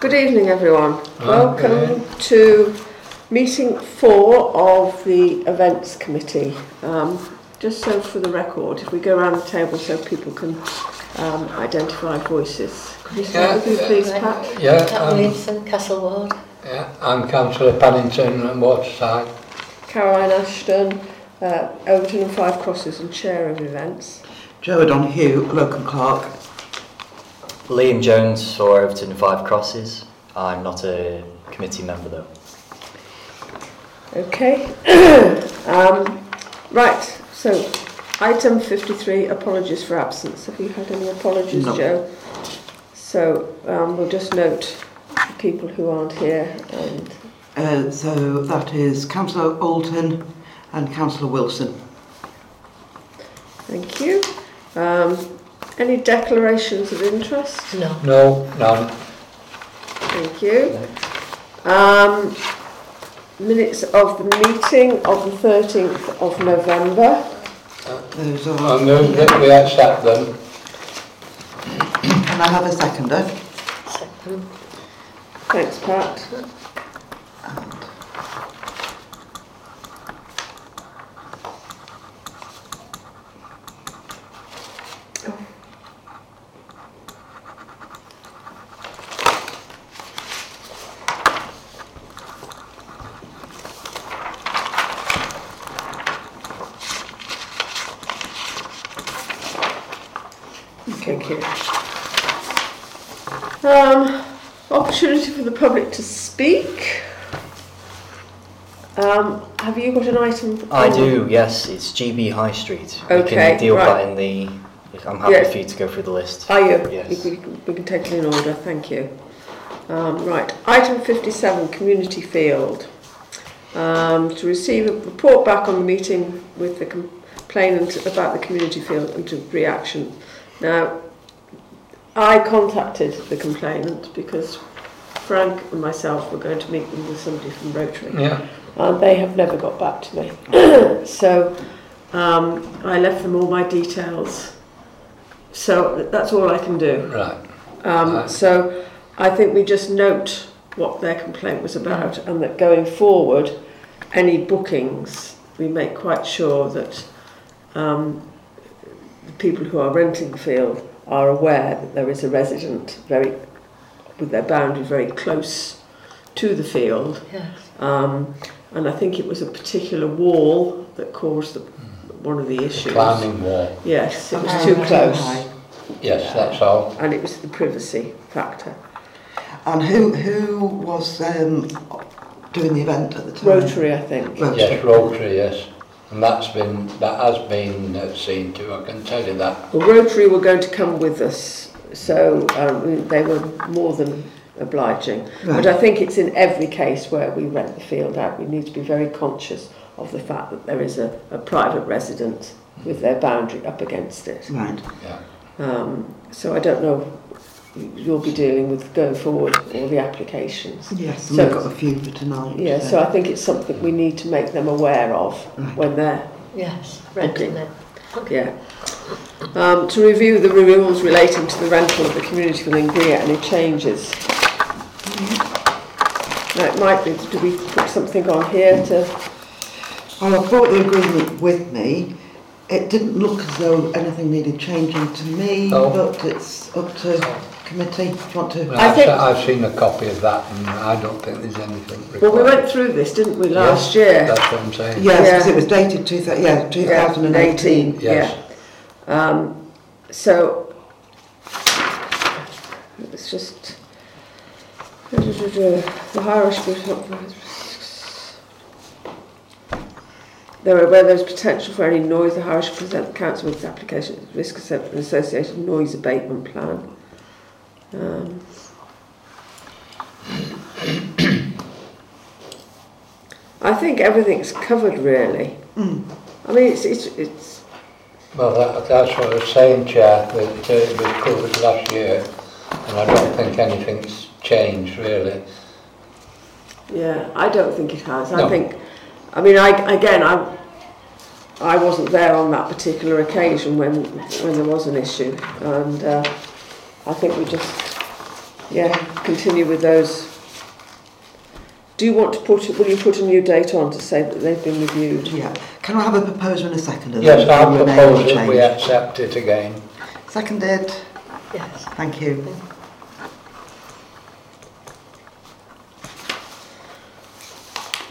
Good evening, everyone. Okay. Welcome to meeting four of the Events Committee. Um, just so for the record, if we go around the table so people can um, identify voices. Could you start yeah, with you, please, uh, Pat? Yeah. Pat um, Williamson, Castle Ward. Yeah, I'm Councillor Paddington and Waterside. Caroline Ashton, uh, Overton and Five Crosses and Chair of Events. Joe O'Donoghue, Local Clerk Liam Jones for Overton Five Crosses. I'm not a committee member though. Okay. um, right, so item 53, apologies for absence. Have you had any apologies, No. Joe? So um, we'll just note the people who aren't here and Uh, so that is Councillor Alton and Councillor Wilson. thank you. Um, any declarations of interest? No. No, none. Thank you. Um, minutes of the meeting of the 13th of November. Those I are, move that we accept them. and I have a seconder. Second. Thanks, Pat. And Thank you. Um, opportunity for the public to speak. Um, have you got an item? I do, yes. It's GB High Street. we Okay, can deal right. that in the. I'm happy Yeah. for you to go through the list. Are you? Yes. We, we, we can take it in order, thank you. Um, right, item 57, community field. Um, to receive a report back on the meeting with the complainant about the community field and to reaction. Now, I contacted the complainant because Frank and myself were going to meet them with somebody from Rotary. Yeah, and they have never got back to me. so um, I left them all my details. So that's all I can do. right. Um, Right. so I think we just note what their complaint was about and that going forward, any bookings, we make quite sure that um, the people who are renting the field are aware that there is a resident very with their boundary very close to the field Yes. um, and I think it was a particular wall that caused the, one of the issues. Climbing wall. Yes, it was Oh, too close, High. Yes, that's all. and it was the privacy factor. And who who was um, doing the event at the time? Rotary, I think. Rotary. Yes, Rotary, yes. And that's been, that has been uh, seen to, I can tell you that. Well, Rotary were going to come with us, So um, they were more than obliging. Right. But I think it's in every case where we rent the field out, we need to be very conscious of the fact that there is a, a private resident with their boundary up against it. Right. Yeah. Um, so I don't know you'll be dealing with going forward all the applications. Yes, so, we've got a few for tonight. Yeah, so. so I think it's something we need to make them aware of right. when they're yes renting okay. it. Okay. Yeah um, to review the rules relating to the rental of the community within Greer and any changes. Now, it might be, do we put something on here to... Well, I brought the agreement with me. It didn't look as though anything needed changing to me, oh. but it's up to committee. Do you want to... Well, I I've, think... I've seen a copy of that and I don't think there's anything required. Well, we went through this, didn't we, last yes, year? that's what I'm saying. Yes, because yeah. it was dated two yeah, 2018. Yeah. Yes. Um, so it's just the Irish there are where there's potential for any noise, the Irish present the council with its application of risk assessment and associated noise abatement plan. Um, I think everything's covered really. Mm. I mean, it's it's it's Well, that, that's what I was saying, Chair, that uh, it was covered last year and I don't think anything's changed really. Yeah, I don't think it has. I think, I mean, I again, I, I wasn't there on that particular occasion when when there was an issue, and uh, I think we just yeah, continue with those. Do you want to put, will you put a new date on to say that they've been reviewed? Yeah. Can I have a proposal in a second? and Yes, then I remain propose that we accept it again. Seconded. Yes. Thank you.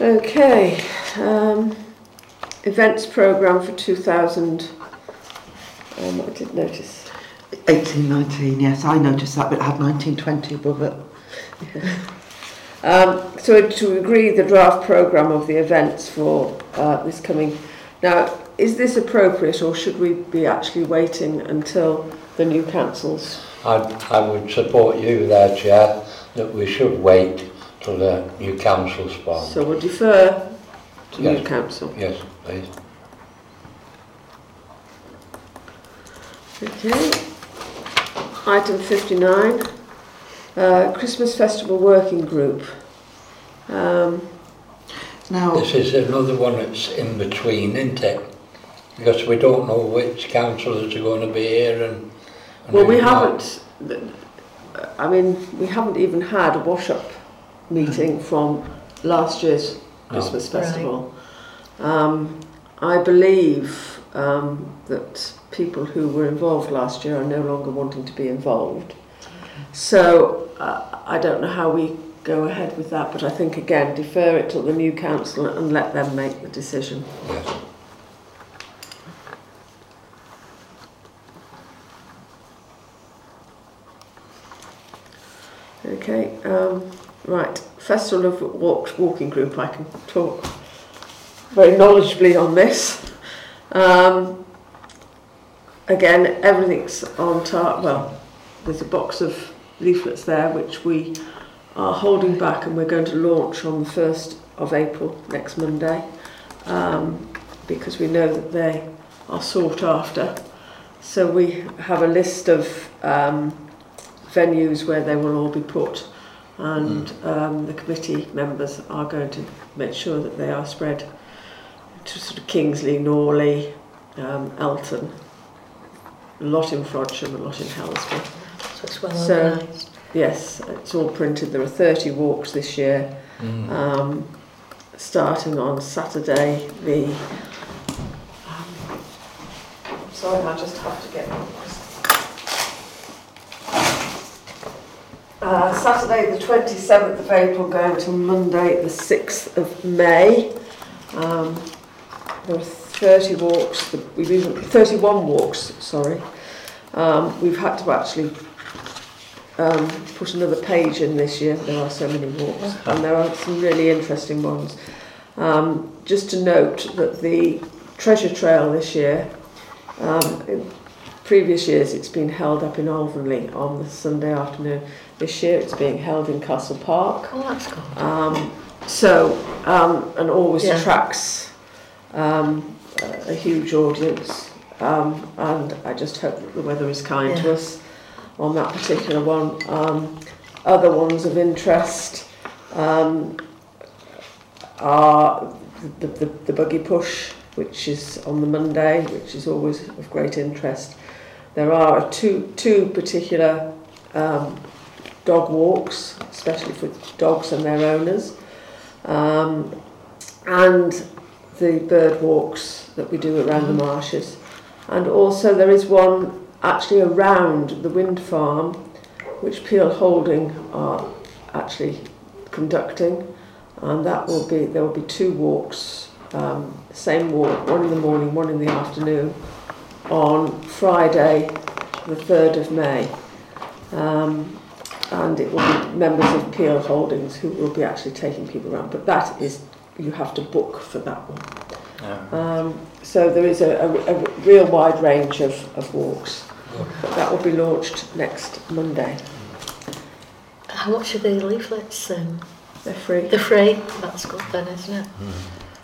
Okay, um, events programme for 2000. Um, I did notice. 1819, yes, I noticed that, but it had 1920 above it. Um, so to agree the draft programme of the events for uh, this coming. Now, is this appropriate or should we be actually waiting until the new councils? I, I would support you there, Chair, that we should wait till the new council's formed. So we'll defer to new council. Yes, please. Okay. Item 59, uh, Christmas Festival Working Group. Um, Now, This is another one that's in between, isn't it? Because we don't know which councillors are going to be here and... and well, we who's not. haven't, I mean, we haven't even had a wash-up meeting from last year's No. Christmas Right. Festival. Um, I believe um, that people who were involved last year are no longer wanting to be involved. So uh, I don't know how we go ahead with that, but I think again defer it to the new council and let them make the decision. Yes. Okay, um, right. Festival of Walk, Walking Group, I can talk very knowledgeably on this. Um, again, everything's on tar Well, there's a box of leaflets there which we are holding back and we're going to launch on the 1st of April, next Monday, um, because we know that they are sought after. So we have a list of um, venues where they will all be put and um, the committee members are going to make sure that they are spread to sort of Kingsley, Norley, um, Elton, a lot in Frodsham, a lot in Helsby. So it's well So- organised. Yes, it's all printed. There are 30 walks this year, Mm. um, starting on Saturday the... Um, sorry, I just have to get... Uh, Saturday the 27th of April going to Monday the 6th of May. Um, there are 30 walks, we've even, 31 walks, sorry. Um, we've had to actually um, put another page in this year. There are so many walks, and there are some really interesting ones. Um, just to note that the treasure trail this year, um, in previous years it's been held up in Alvanley on the Sunday afternoon. This year it's being held in Castle Park. Oh, that's good. Um, so, um, and always Yeah. attracts um, a, a huge audience. Um, and I just hope that the weather is kind to us on that particular one. Um, other ones of interest um, are the, the, the buggy push, which is on the Monday, which is always of great interest. There are two, two particular um, dog walks, especially for dogs and their owners, um, and the bird walks that we do around the marshes. And also there is one actually around the wind farm, which Peel Holding are actually conducting, and that will be there will be two walks, um, same walk, one in the morning, one in the afternoon, on Friday, the third of May. Um, and it will be members of Peel Holdings who will be actually taking people around. But that is, you have to book for that one. Yeah. Um, so there is a, a, a real wide range of, of walks. But that will be launched next Monday. How much are the leaflets? Um, They're free. they're free. That's good then, isn't it?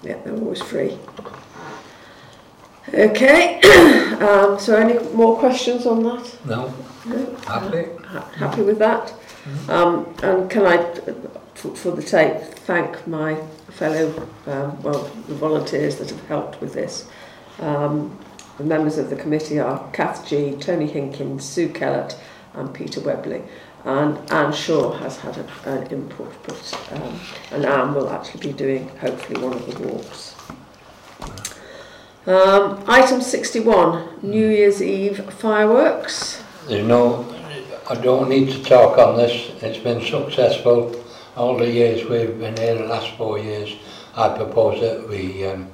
Yeah, they're always free. Okay, um, so any more questions on that? No? No? Happy? Ha- Happy with that? Um, and can I, for, for the tape, thank my fellow, um, well, the volunteers that have helped with this. Um, The members of the committee are Kath G, Tony Hinkins, Sue Kellett and Peter Webley. And Anne Shaw has had a, an input, but, um, and Anne will actually be doing, hopefully, one of the walks. Um, item 61, New Year's Eve fireworks. You know, I don't need to talk on this. It's been successful all the years we've been here, the last four years. I propose that we um,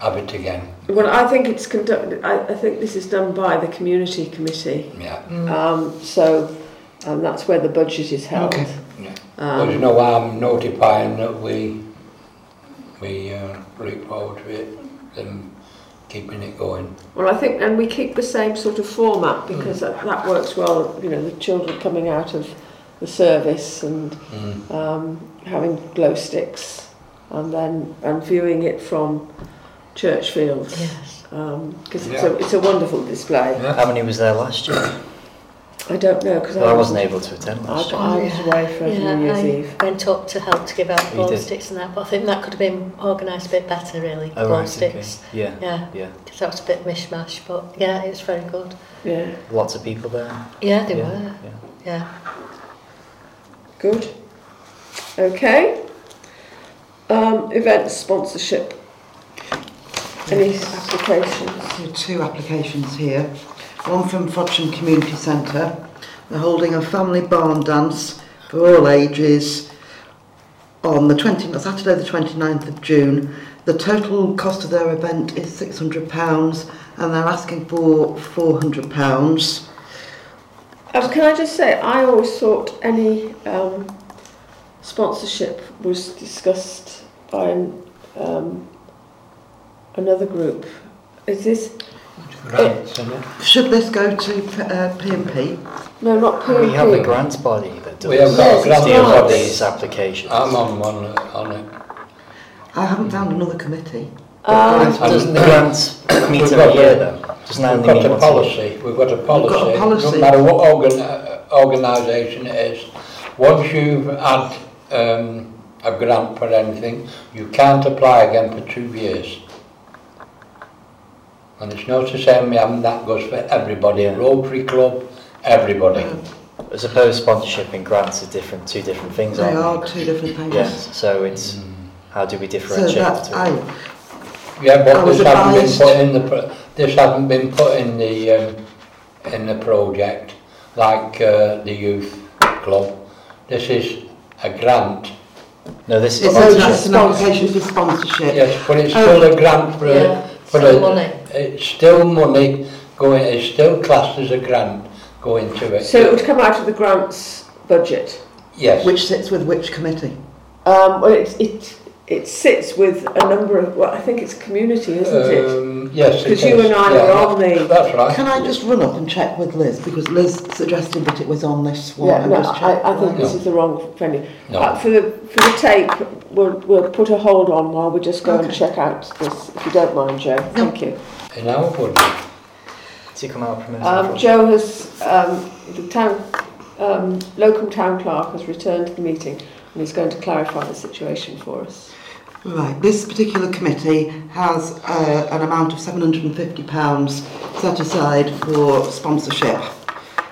have it again, Well, I think it's conducted. I, I think this is done by the community committee. yeah. Um, so um, that's where the budget is held. Okay. Yeah. Well, there's Um, no harm notifying that we, we uh, look forward to it and keeping it going. well, I think, and we keep the same sort of format because that, that works well. You know, the children coming out of the service and Mm. um, having glow sticks, and then and viewing it from Churchfields Yes. because it's a it's a wonderful display. Yeah. How many was there last year? I don't know because Well, I wasn't able to attend I, last year. I was away for yeah, New Year's I Eve. went up to help to give out You glow did? sticks and that, but I think that could have been organised a bit better, really. Oh, glow right, okay. sticks. Yeah, Yeah, yeah. because that was a bit mishmash, but yeah, it was very good. Yeah, Lots of people there. Yeah, they yeah, were. Yeah. Yeah. good. Okay. Um, event sponsorship. Any applications? There are two applications here. One from Frodsham Community Centre. They're holding a family barn dance for all ages on the 20, Saturday the 29th of June. The total cost of their event is £600 and they're asking for £400. Um, can I just say, I always thought any um, sponsorship was discussed by um, another group. Is this? Grants, it, should this go to uh, PMP? No, not PMP. We have a grants body that does we have got yes, deal with these applications. I'm on one on it. I haven't found another committee. Um, doesn't the grants meet every year though? Doesn't that only meet once a year? We've got a policy. We've got a policy. No matter what organ, uh, organisation it is, once you've had um, a grant for anything, you can't apply again for two years. And it's not the same, and that goes for everybody, Yeah. Rotary Club, everybody. I suppose sponsorship and grants are different, two different things, They aren't are two different things. Yes, so it's how do we So differentiate that, between I, Yeah, I but was this hasn't been advised- put in the, pro- this hasn't been put in the, um, in the project, like uh, the youth club. This is a grant, No, this is a, Sponsorship. that's an application for sponsorship. yes, but it's still a grant for, Yeah, for still a, money. It's still money going, it's still classed as a grant going to it. so it would come out of the grants budget. Yes, Which sits with which committee? Um, well, it, it, it sits with a number of, well, I think it's community, isn't it? um, yes. Because you is. and I Yeah, were on the- That's right. Can I just run up and check with Liz? Because Liz suggested that it was on this one. Yeah, and no, just I, I think why. this is the wrong venue. No. Uh, for the for the tape, we'll we'll put a hold on while we just go and check out this, if you don't mind, Joe. Thank you. In our budget. to come out from Um, Joe has um, the town um, local town clerk has returned to the meeting and is going to clarify the situation for us. Right, this particular committee has uh, an amount of £750 set aside for sponsorship.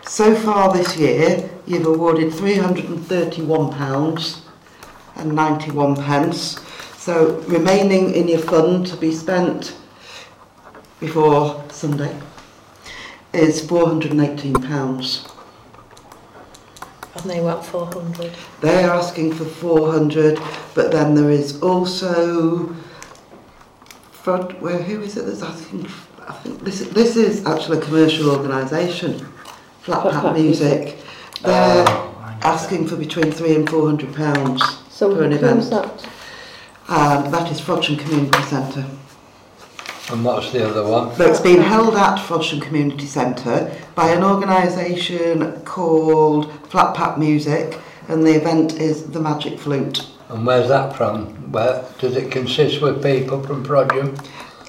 So far this year, you've awarded £331 and 91 pence. So remaining in your fund to be spent before Sunday is £418. And they want 400. They are asking for 400, but then there is also Frod, where who is it that's asking? I think this this is actually a commercial organisation, Flat Flat Pat Pat Music. They're Oh, asking for between three and four hundred pounds So for an who's event. that? Um, that is Frodsham Community Centre. And that's the other one. So it's being held at Frodsham Community Centre by an organisation called Flat Pack Music, and the event is The Magic Flute. And where's that from? Where does it consist with people from Prodium?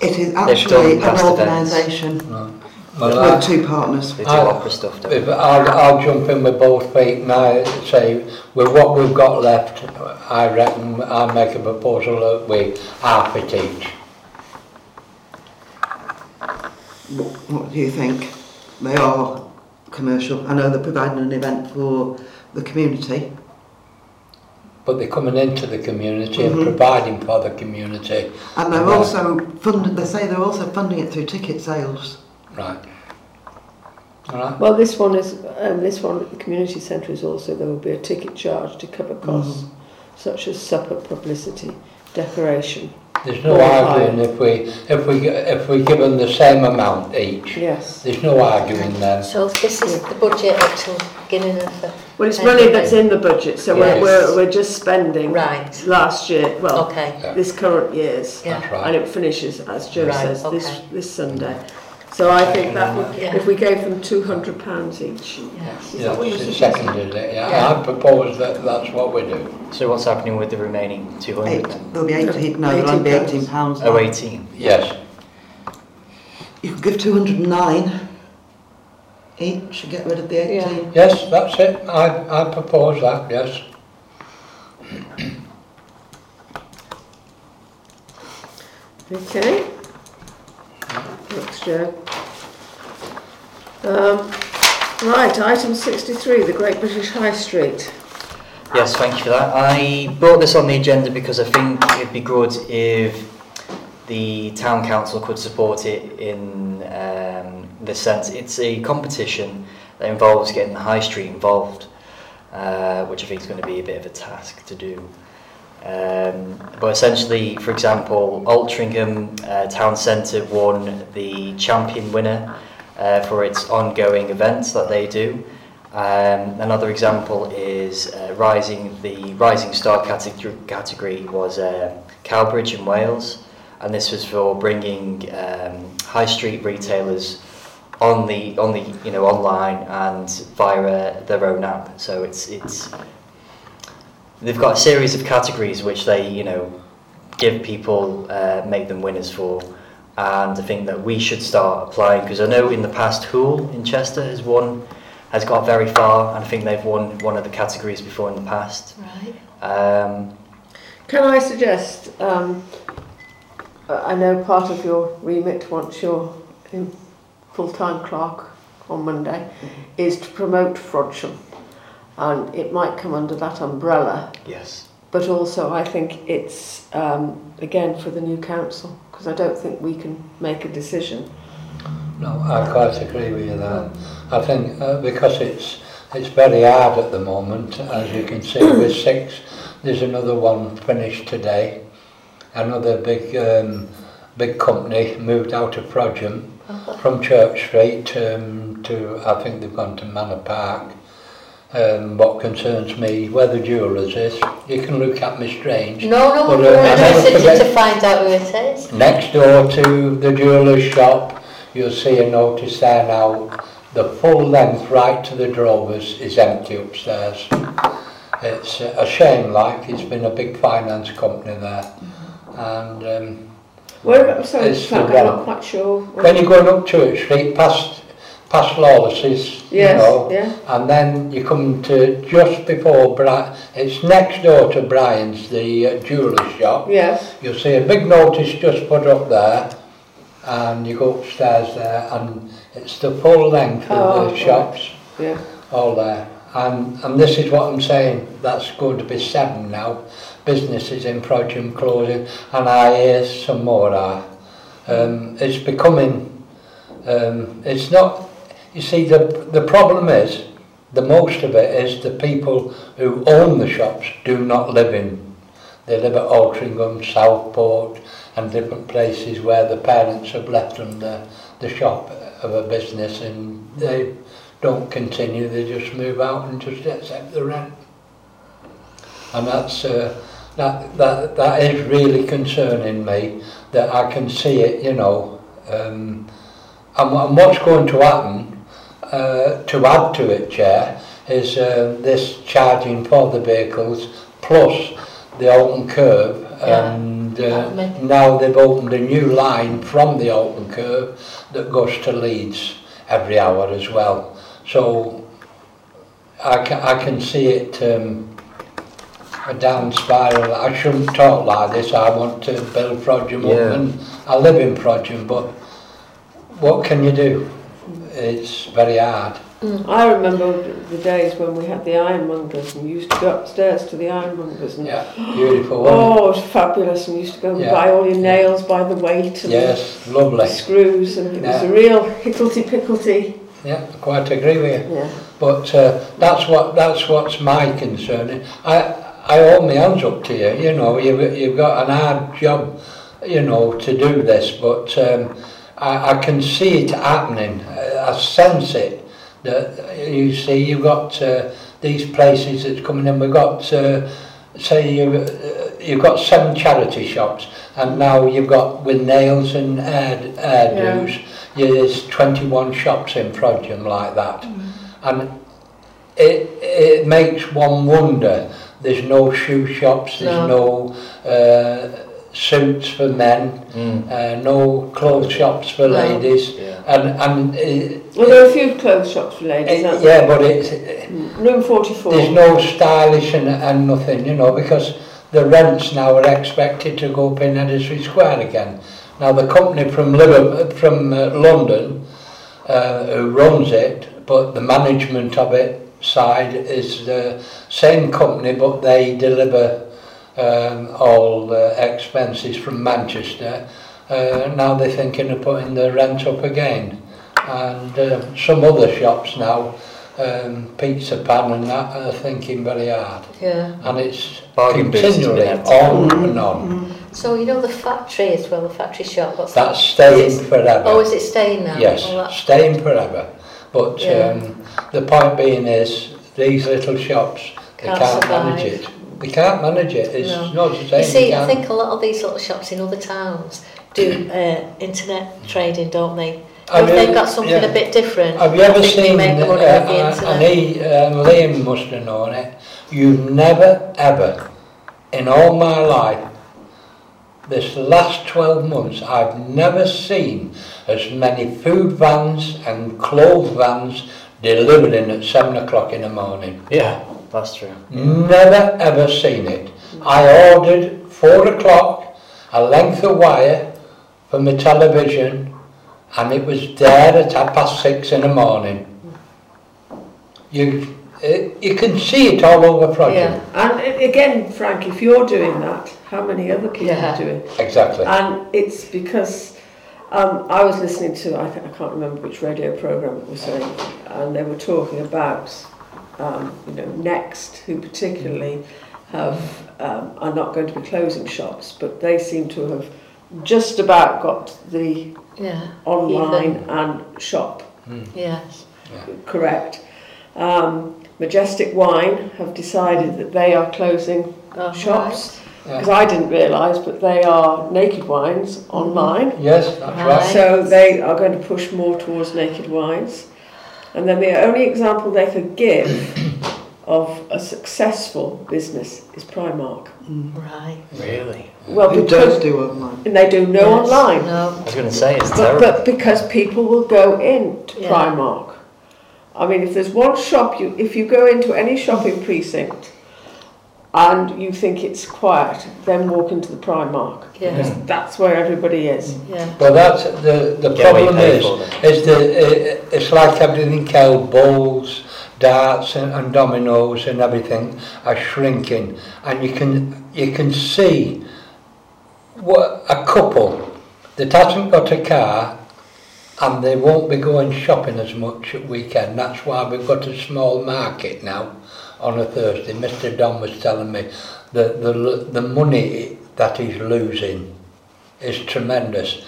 It is actually an organisation. No. Well, We're I, two partners. They do offer opera stuff, don't they? I'll, I'll jump in with both feet and I say, with what we've got left, I reckon I'll make a proposal that we half it each. What, what do you think? They are commercial. I know they're providing an event for the community. But they're coming into the community and Mhm. providing for the community. And they're Right. also funded, they say they're also funding it through ticket sales. Right. All right. Well, this one is, um, this one at the community centre is also, there will be a ticket charge to cover costs such as supper, publicity, decoration. There's no well, arguing if we if we if we give them the same amount each. Yes. There's no arguing then. So this is the budget up till beginning of the. Well, it's money that's in the budget, so yes. we're, we're just spending. Right. Last year, well, okay. Yeah. this current year's. Yeah. That's right. And it finishes as Joe right, says okay. this this Sunday. So I think that would, Yeah. if we gave them two hundred pounds each. Yes. Is Yeah, that what you're it's suggesting? seconded it. Yeah. Yeah. I propose that that's what we do. So what's happening with the remaining 200 Eight, then? there'll be 18, no, there'll only be 18 pounds. Oh, 18. Yes. You could give 209 each and get rid of the 18. Yes, that's it. I I propose that. Yes. Okay. Thanks, Joe. Um, right, item sixty-three, the Great British High Street. Yes, thank you for that. I brought this on the agenda because I think it'd be good if the town council could support it in um, the sense it's a competition that involves getting the high street involved, uh, which I think is going to be a bit of a task to do. Um, but essentially, for example, Altrincham uh, Town Centre won the champion winner uh, for its ongoing events that they do. Um, another example is uh, rising. The rising star category, category was uh, Cowbridge in Wales, and this was for bringing um, high street retailers on the on the you know online and via uh, their own app. So it's it's they've got a series of categories which they you know give people uh, make them winners for. And I think that we should start applying because I know in the past Hoole in Chester has won has got very far, and I think they've won one of the categories before in the past. Right. Um, Can I suggest, um, I know part of your remit once you're in full-time clerk on Monday is to promote Frodsham. And it might come under that umbrella, yes. But also I think it's, um, again, for the new council, because I don't think we can make a decision. No, I quite agree with you there. I think uh, because it's it's very hard at the moment, as you can see with six. There's another one finished today. Another big um, big company moved out of Frodsham from Church Street um, to I think they've gone to Manor Park. Um, what concerns me, where the jewellers is, you can look at me strange. No, no, Well, we're uh, I never interested forget- to find out who it is. Next door to the jeweller's shop, you'll see a notice there now. The full length right to the drovers is empty upstairs. It's a shame, like it's been a big finance company there. And um, Where, sorry, It's Frank, I'm not quite sure. when you're going up Church Street, past past Lawless's, you Yes, know, yeah. and then you come to just before Bri- it's next door to Brian's, the uh, jeweller's shop. Yes, You'll see a big notice just put up there, and you go upstairs there, and it's the full length Oh, of the right. shops, yeah. all there. And and this is what I'm saying. That's going to be seven now. Businesses in Frodsham closing, and I hear some more are. Um, it's becoming. Um, it's not. You see, the the problem is, the most of it is the people who own the shops do not live in. They live at Altrincham, Southport, and different places where the parents have left them the the shop of a business, and they don't continue. They just move out and just accept the rent. And that's uh, that that that is really concerning me. That I can see it, you know. Um, and, and what's going to happen uh, to add to it, Chair, is um, this charging for the vehicles plus the open curb yeah. and uh, now they've opened a new line from the open curb that goes to Leeds every hour as well. So I, ca I can see it um, a down spiral. I shouldn't talk like this. I want to build Frodsham yeah. up and I live in Frodsham, but what can you do? It's very hard. Mm. I remember the days when we had the ironmongers and used to go upstairs to the ironmongers and Yeah, beautiful one. oh, it was fabulous and you used to go and Yeah. buy all your nails by the weight and Yes, the lovely. screws and it was a real hicklety picklety. Yeah, I quite agree with you. Yeah. But uh, that's what that's what's my concern. I I hold my hands up to you. You know, you've you've got an hard job, you know, to do this. But um, I, I can see it happening. I, I sense it. That you see, you've got uh, these places that's coming in. We've got. Uh, say you uh, you've got seven charity shops and now you've got with nails and hair, hairdos yeah. there's 21 shops in Frodsham like that and it it makes one wonder there's no shoe shops there's no, uh, suits for men Mm. uh, no clothes shops for No. ladies Yeah. And, and, uh, well, there are a few clothes shops for ladies, uh, Yeah, but it's... Uh, Room 44. There's no stylish and, and nothing, you know, because the rents now are expected to go up in Edisbury Square again. Now, the company from, Liverpool, from uh, London, uh, who runs it, but the management of it side is the same company, but they deliver um, all the expenses from Manchester uh, now they're thinking of putting the rent up again. And uh, some other shops now, um, Pizza Pan and that, are thinking very hard. Yeah. And it's Bargain continually on mm. and on. Mm. So you know the factory as well, the factory shop. What's that's that? staying it, forever. Oh, is it staying now? Yes, oh, staying good. forever. But yeah. um, the point being is these little shops they can't, can't survive. manage it. They can't manage it. It's no. not sustainable. You see, I think a lot of these little shops in other towns do uh, internet trading, don't they? Have if they've got something yeah. a bit different, Have you ever seen, make uh, money off the uh, internet. and he, um, Liam must have known it, you've never ever, in all my life, this last 12 months, I've never seen as many food vans and clothes vans delivered in at 7 o'clock in the morning. Yeah, that's true. Never ever seen it. I ordered 4 o'clock, a length of wire for the television, and it was there at half past 6 in the morning. You, eh, you can see it all over Frodsham. Yeah. And again, Frank, if you're doing that, how many other people Yeah. are doing it? Exactly. And it's because um, I was listening to, I, th- I can't remember which radio program it was saying, and they were talking about, um, you know, Next, who particularly have um, are not going to be closing shops, but they seem to have just about got the yeah, online Even. and shop Mm. yes. correct. Um, Majestic Wine have decided that they are closing Oh, shops Yeah. because I didn't realise, but they are naked wines online. Yes, that's Right. right. So they are going to push more towards naked wines. And then the only example they could give of a successful business is Primark. Right. Really? Well, Who because does do online? and they do no Yes, online, No. I was going to say, it's but, terrible. but because people will go in to Yeah. Primark. I mean, if there's one shop, you if you go into any shopping precinct and you think it's quiet, then walk into the Primark. Yeah. Because that's where everybody is. Yeah. Well, that's the the Get problem is is the it, uh, it's like everything else, bowls, darts, and, and dominoes, and everything are shrinking, and you can you can see what a couple that hasn't got a car. And they won't be going shopping as much at weekend. That's why we've got a small market now on a Thursday. Mr. Don was telling me that the the money that he's losing is tremendous.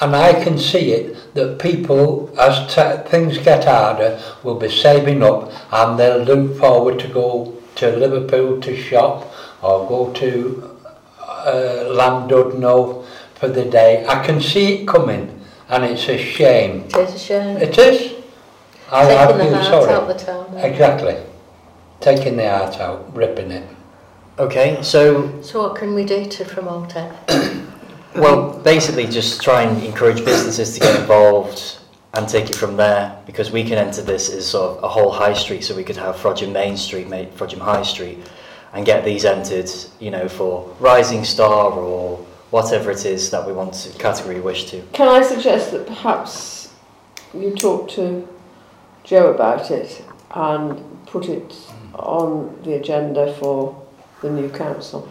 And I can see it that people, as t- things get harder, will be saving up and they'll look forward to go to Liverpool to shop or go to uh, Llandudno for the day. I can see it coming and it's a shame. It is a shame. It is. I, I Taking the feel heart sorry. out of the town. then. Exactly. Taking the heart out, ripping it. Okay, so So what can we do to promote it? Well, basically, just try and encourage businesses to get involved and take it from there because we can enter this as sort of a whole high street, so we could have Frodsham Main Street, ma- Frodsham High Street, and get these entered, you know, for Rising Star or whatever it is that we want to category wish to. Can I suggest that perhaps you talk to Joe about it and put it on the agenda for the new council.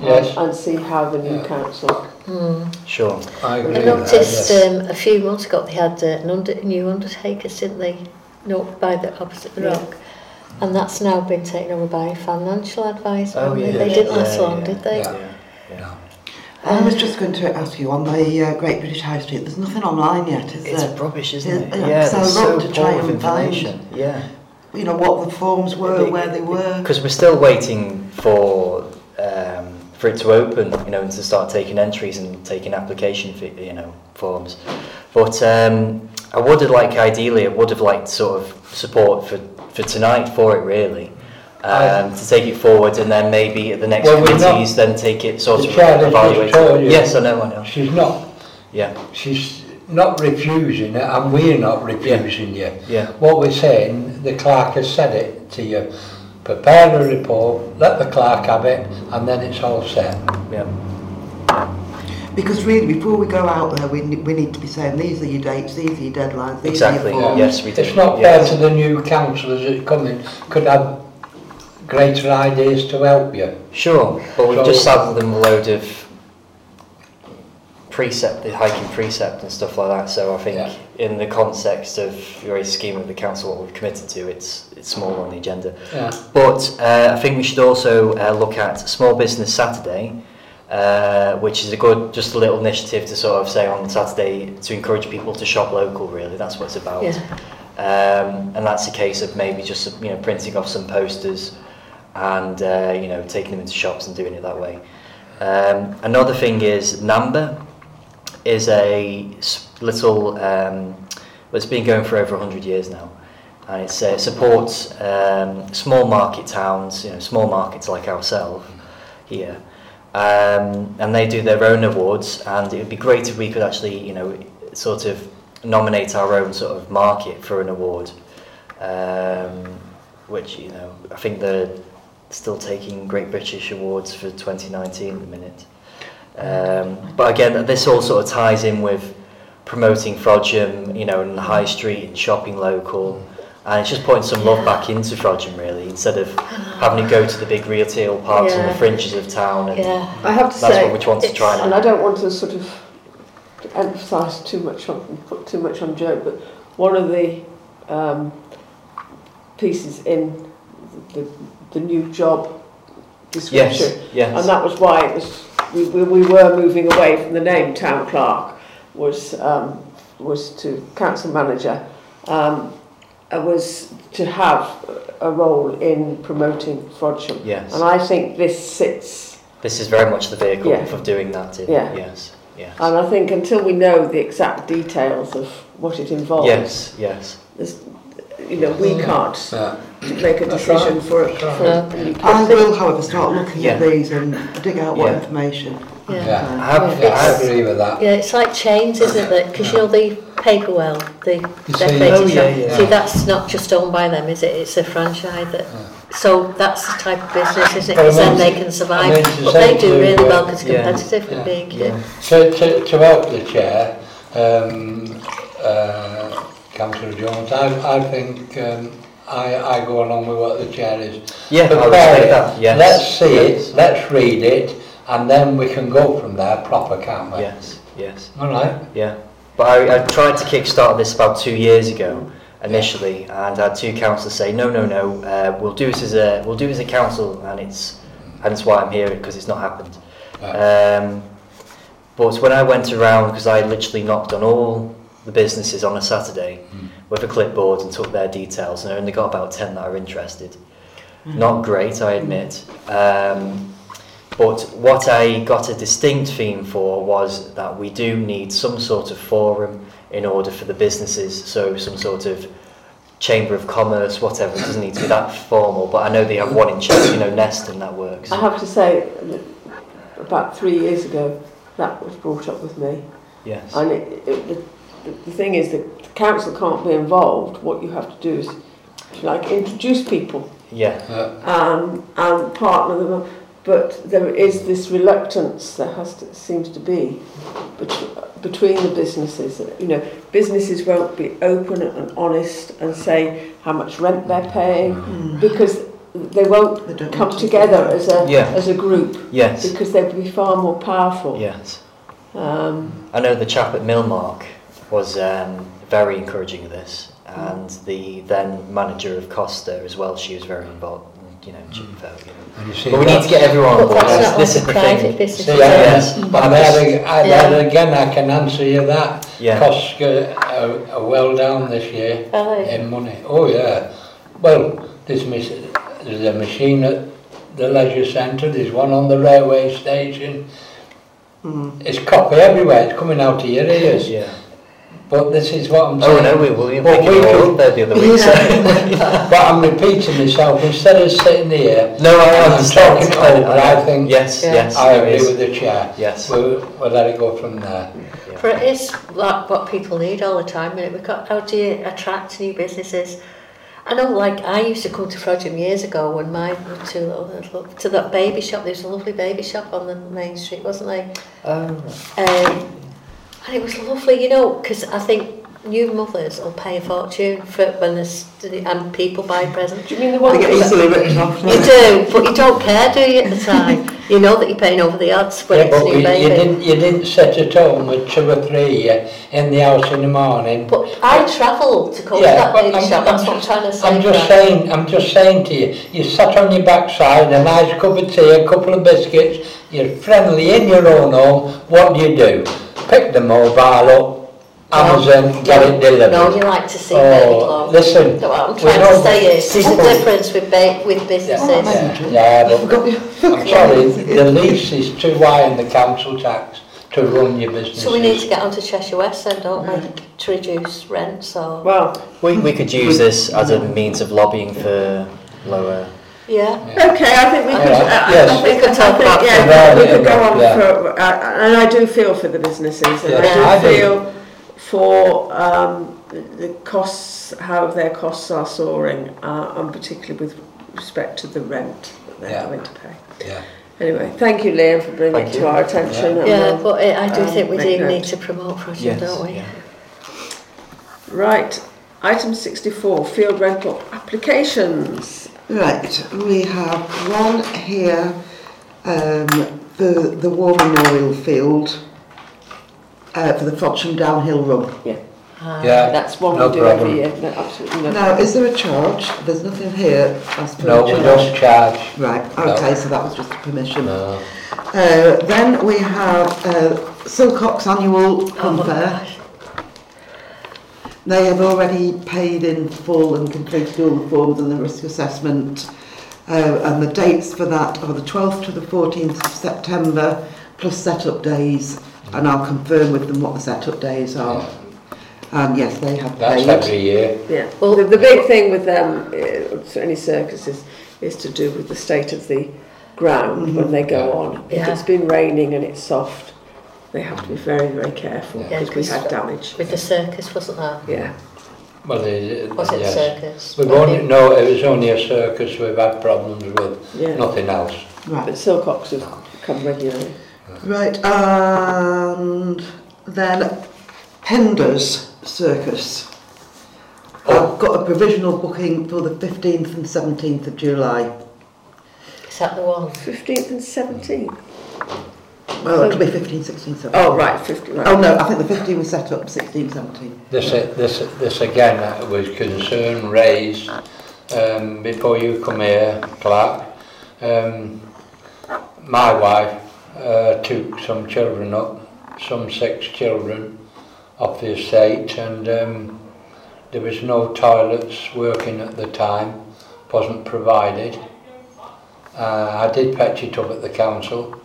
Yes, And see how the new Yeah. council. Hmm. Sure. I agree I with that, noticed yes. um, a few months ago they had uh, an under, new undertaker, didn't they? No, by the opposite the Yeah. rock. And that's now been taken over by a financial advisor. Oh, haven't they? yeah. They didn't Yeah, last long, yeah, did they? Yeah. Yeah. yeah. I was just going to ask you on the uh, Great British High Street. There's nothing online yet, is It's there? rubbish, isn't Yeah, it? yeah, Yeah, so there's so looked to try poor of and find- Yeah. You know what the forms were, where they were. Because we're still waiting for for it to open, you know, and to start taking entries and taking application, you know, forms. But um, I would have liked, ideally, I would have liked sort of support for, for tonight for it, really. Um, to take it forward and then maybe at the next Well, committees then take it sort The of chair has just evaluate. you. Yes, I know, I know. She's not, Yeah, she's not refusing it and we're not refusing you. yeah, What we're saying, the clerk has said it to you. prepare a report, let the clerk have it, and then it's all set. Yeah. Because really, before we go out there, we, we need to be saying these are your dates, these are your deadlines, these exactly, are your forms. Yes, we do. It's not yes. fair to the new councillors that come in, could have greater ideas to help you. Sure, but we've so, just saddled them a load of precept, the hiking precept and stuff like that. So I think Yeah. in the context of your scheme of the council, what we've committed to, it's it's small on the agenda. Yeah. But uh, I think we should also uh, look at Small Business Saturday, uh, which is a good, just a little initiative to sort of say on Saturday to encourage people to shop local. Really, that's what it's about. Yeah. Um, and that's a case of maybe just you know printing off some posters and uh, you know taking them into shops and doing it that way. Um, another thing is NABMA is a little um, well, it's been going for over 100 years now. And it's, uh, supports um, small market towns you know small markets like ourselves here. Um, and they do their own awards and it would be great if we could actually you know sort of nominate our own sort of market for an award. Um, which you know I think they're still taking Great British Awards for 2019 at the minute um, but again this all sort of ties in with promoting Frodsham you know in the high street and shopping local. And it's just putting some love back into Frodsham really instead of having to go to the big retail parks on the fringes of town and Yeah. I have to that's say, what we want to try and and I don't want to sort of emphasise too much on, put too much on Joe, but one of the um, pieces in the, the new job description, yes yes. and that was why it was we, we, we were moving away from the name town clerk was um, was to council manager um, uh, was to have a role in promoting Frodsham. Yes. And I think this sits this is very much the vehicle Yeah. for doing that in, Yeah. yes. Yes. And I think until we know the exact details of what it involves yes yes. you know we can't Yeah. make a That's decision right. for, That's for No. the I will, however, start looking at Yeah. these and dig out what Yeah. information. Yeah. Yeah. I have, Yeah, I agree with that. Yeah, it's like chains, isn't it? Because you know the Paperwell, the You see- decorated Oh, shop. yeah, yeah. See, that's not just owned by them, is it? It's a franchise. That, So that's the type of business, isn't it? Well, I Because then mean they to- can I survive. mean to but say they do to, really uh, well because yeah, competitive yeah, with being yeah. To, to, to help the chair, um, uh, Councillor Jones, I, I think um, I, I go along with what the chair is. yeah I Prepare respect it, that yes Let's see yes. it, let's read it, and then we can go from there proper, can't we? yes yes All right. Yeah, but I, I tried to kickstart this about two years ago initially, and I had two councillors say, no, no, no, uh, we'll do this as a we'll do it as a council, and it's and that's why I'm here because it's not happened. Right. Um, but when I went around, because I literally knocked on all the businesses on a Saturday Mm. With a clipboard and took their details, and I only got about ten that are interested. Not great, I admit. Um, but what I got a distinct theme for was that we do need some sort of forum in order for the businesses, so some sort of chamber of commerce, whatever. It doesn't need to be that formal, but I know they have one in Chelsea, you know, Nest, and that works. I have to say about three years ago that was brought up with me Yes. and it, it, the, the thing is that the council can't be involved what you have to do is if you like introduce people Yeah. Uh, um, and partner them up. but there is this reluctance that has to, seems to be bet- between the businesses. You know, businesses won't be open and honest and say how much rent they're paying because they won't They come want to. together as a Yeah. as a group Yes. because they'd be far more powerful. Yes. Um, I know the chap at Millmark was um, very encouraging of this, and the then manager of Costa as well. She was very involved. You know, she felt. You know. And you see But we need to get everyone on board. that's not This is the private thing. business. See, is yeah, it? Yes. But there, I, Yeah. there again, I can answer you that. Yeah. Costs are, are well down this year Are they? in money. Oh yeah. Well, there's, mis- there's a machine at the leisure centre. There's one on the railway station. Mm. It's copy everywhere. It's coming out of your ears. Yeah. But this is what I'm Oh no, we will. You're Well, picking we it all up there the other week. so- But I'm repeating myself. Instead of sitting here, No, I I'm understand. talking it over. I think Yes, Yeah. yes. I agree is. with the chair. Yes. We'll, we'll let it go from there. Yeah. For it is like what people need all the time. And we've got how do you attract new businesses? I know, like I used to come to Frodsham years ago when my two little, little to that baby shop. There was a lovely baby shop on the main street, wasn't there? Oh, Um, and it was lovely, you know, because I think new mothers will pay a fortune for when there's and people buy presents. do you mean the They one get easily written off. You do, but you don't care, do you, at the time? You know that you're paying over the odds when Yeah, it's but new we, you didn't you didn't sit at home with two or three uh, in the house in the morning. But I travel to go Yeah, to that baby I'm- shop, I'm that's what I'm trying to say. I'm just saying, I'm just saying to you, you sat on your backside, a nice cup of tea, a couple of biscuits, you're friendly in your own home, what do you do? pick the mobile up, Amazon, no, get it delivered. No, you like to see baby oh, clothes. Listen. So what I'm trying to say is, there's a difference with, ba with businesses. Yeah, yeah, yeah but I'm sorry, the lease is too high in the council tax to run your business. So we need to get onto Cheshire West then, don't yeah. we, mm. to reduce rent, so... Well, we, we could use this as a means of lobbying for lower yeah. Okay, I think we could. Alright, I, yes. I think, We could talk I think, about yeah, that. we could go on Yeah. for, uh, and I do feel for the businesses, and Yeah, I I do do. feel for um, the costs, how their costs are soaring, uh, and particularly with respect to the rent that they're Yeah. having to pay. Yeah. Anyway, thank you, Liam, for bringing Thank it to you. our attention. and Yeah, but I I do um, think we do note. need to promote Frodsham, don't we? yeah. Right, item 64, field rental applications. Right, we have one here um, for the War Memorial Field uh, for the Frodsham Downhill Run. Ah, Yeah. That's one No we do problem. every year. No, absolutely no. Now, is there a charge? There's nothing here as per No, we charge. don't charge. Right, No. okay, so that was just a permission. No. Uh, then we have uh, Silcox Annual Fun Oh, Fair. gosh. They have already paid in full and completed all the forms and the risk assessment. Uh, and the dates for that are the 12th to the 14th of September, plus set-up days. And I'll confirm with them what the set-up days are. Yeah. Um, yes, they have That's paid. every year. Yeah. Well, the, the big thing with them, uh, any circuses, is to do with the state of the ground mm -hmm. when mm-hmm. they go yeah. on. If yeah. it's been raining and it's soft, they have to be very, very careful Yeah, because we had damage. With the circus, wasn't that? Yeah. Well, it, Was it yes. circus? We've only, no, it was only a circus we've had problems with, Yeah. nothing else. Right. But Silcox have come regularly. Right, and then Hinders Circus. I've oh. got a provisional booking for the 15th and 17th of July. Is that the one? 15th and 17th? Well, it'll be 15, 16, 17. Oh, right, 50, right. Oh no, I think the 15 was set up, 16, 17. This, this, this again uh, was concern raised um, before you come here, Clerk. Um, my wife uh, took some children up, some six children, off the estate, and um, there was no toilets working at the time, wasn't provided. Uh, I did patch it up at the council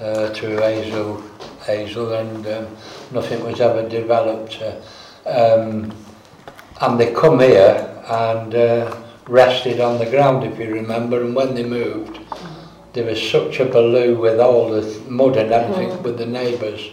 uh, through Hazel, Hazel and um, nothing was ever developed. Uh, um, and they come here and uh, rested on the ground, if you remember, and when they moved, there was such a baloo with all the mud and everything mm. with the neighbours.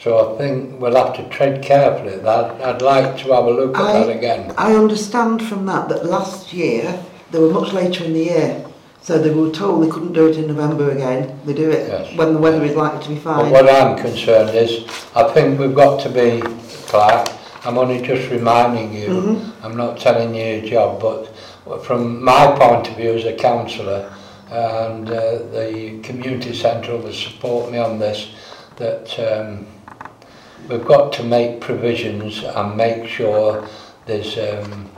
So I think we'll have to tread carefully at that. I'd like to have a look at I, that again. I understand from that that last year, they were much later in the year, So they were told they couldn't do it in November again. They do it yes. when the weather is likely to be fine. But what I'm concerned is, I think we've got to be, Clark, I'm only just reminding you, mm -hmm. I'm not telling you your job, but from my point of view as a councillor, and uh, the community centre will support me on this, that um, we've got to make provisions and make sure there's um,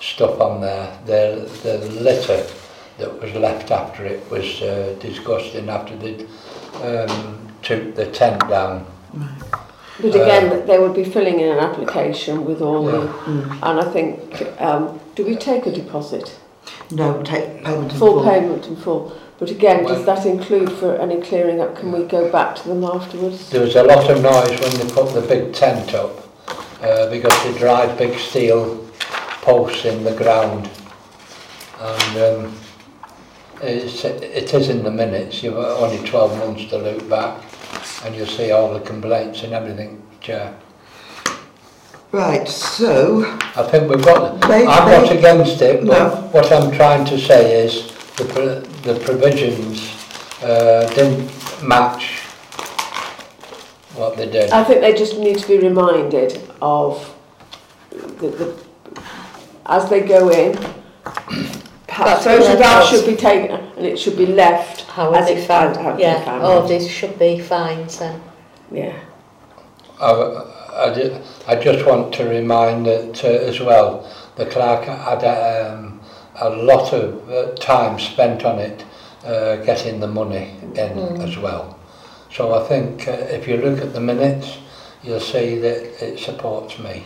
stuff on there, the, the litter that was left after it was uh, disgusting after they um, took the tent down. Right. But again, uh, they would be filling in an application with all yeah. the... Mm. And I think, um, do we take a deposit? No, take payment full. Full payment in full. But again, well, does that include for any clearing up? Can we go back to them afterwards? There was a lot of noise when they put the big tent up uh, because they drive big steel posts in the ground. And um, it's, it is in the minutes, you've got only 12 months to look back and you'll see all the complaints and everything, Chair. Right, so I think we've got, They- I'm they- not against it, but No. what I'm trying to say is the, the provisions uh, didn't match what they did. I think they just need to be reminded of the, the as they go in. Perhaps That's what I photographs should be taken and it should be left How as would it found? how they Yeah, found oh, it. there should be fines then. Yeah. I, I, ju- I just want to remind that uh, as well, the clerk had um, a lot of uh, time spent on it, uh, getting the money in Mm. as well. So I think uh, if you look at the minutes, you'll see that it supports me.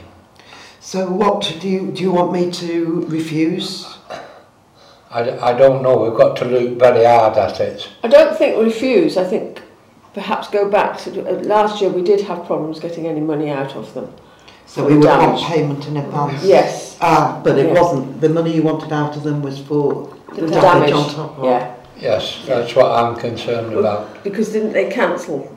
so what do you do you want me to refuse? I, I don't know. We've got to look very hard at it. I don't think refuse. I think perhaps go back to uh, last year. We did have problems getting any money out of them. So we were damage. on payment in advance. Yes. Ah, but it yes. wasn't. The money you wanted out of them was for the, the damage, damage on top of. Yeah. Yes, that's what I'm concerned well, about. Because didn't they cancel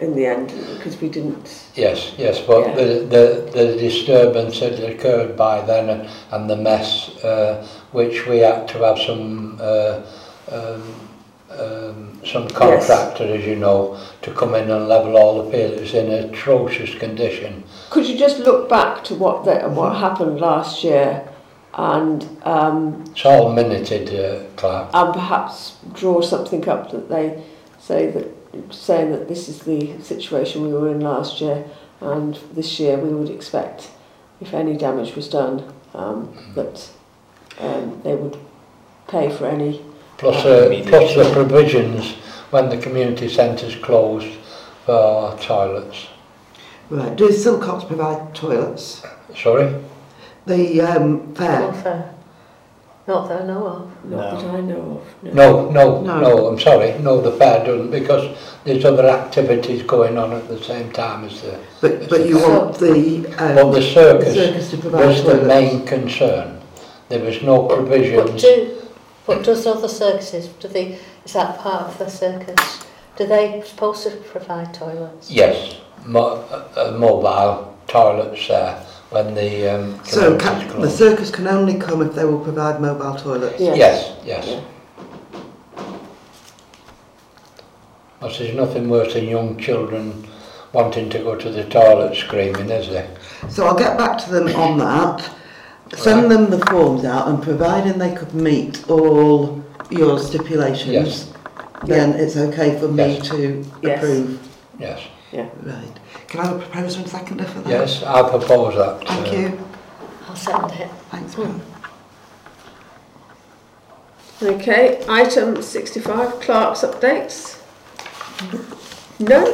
in the end because we didn't. Yes, yes, but yeah. the, the, the disturbance had occurred by then and the mess uh, which we had to have some uh, um, um, some contractor, yes. as you know, to come in and level all the field. It was in atrocious condition. Could you just look back to what the, what happened last year and... Um, it's all minuted, uh, Clark. And perhaps draw something up that they say that saying that this is the situation we were in last year and this year we would expect if any damage was done um, mm-hmm. that um, they would pay for any plus, uh, plus the provisions when the community centres closed for toilets. Right do some cops provide toilets? Sorry? The um, fair, fair. Not that I know of. No. Not that I know of. No. No, no, no, no, I'm sorry. No, the fair doesn't because there's other activities going on at the same time as the... But, as but the you fair. want the... Um, well, the circus, the circus to provide was the main concern. There was no provisions. But, do, but does other circuses, do they, is that part of the circus? Do they supposed to provide toilets? Yes, mo uh, uh mobile toilets there. Uh, when the um, So community's ca- the circus can only come if they will provide mobile toilets. Yes. Yes, yes. Yeah. Because there's nothing worse than young children wanting to go to the toilet screaming, is there? So I'll get back to them on that. Send them the forms out and providing they could meet all your stipulations, Yes. then it's okay for me Yes. to Yes. approve. Yes, Right. Can I have a proposer and seconder for that? yes, I propose that. Thank uh, you. I'll send it. Thanks, Hmm. Pam. Okay, item 65, clerk's updates. No?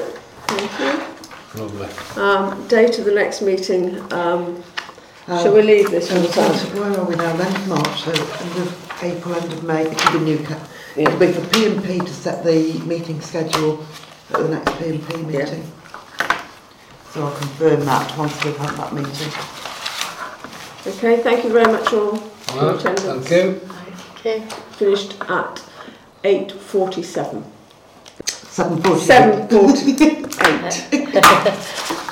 Thank you. Lovely. Um, date of the next meeting, um, Um, shall we leave this So for the the time? sense of where are we now? End of March, so end of April, end of May. It could be new. ca- Yeah. It'll be for P and P to set the meeting schedule at the next PMP and Yeah. meeting. So I'll confirm that once we've had that meeting. Okay, thank you very much all for your Right, attendance. Thank you. Okay. Finished at 8.47. Seven forty. 7.48.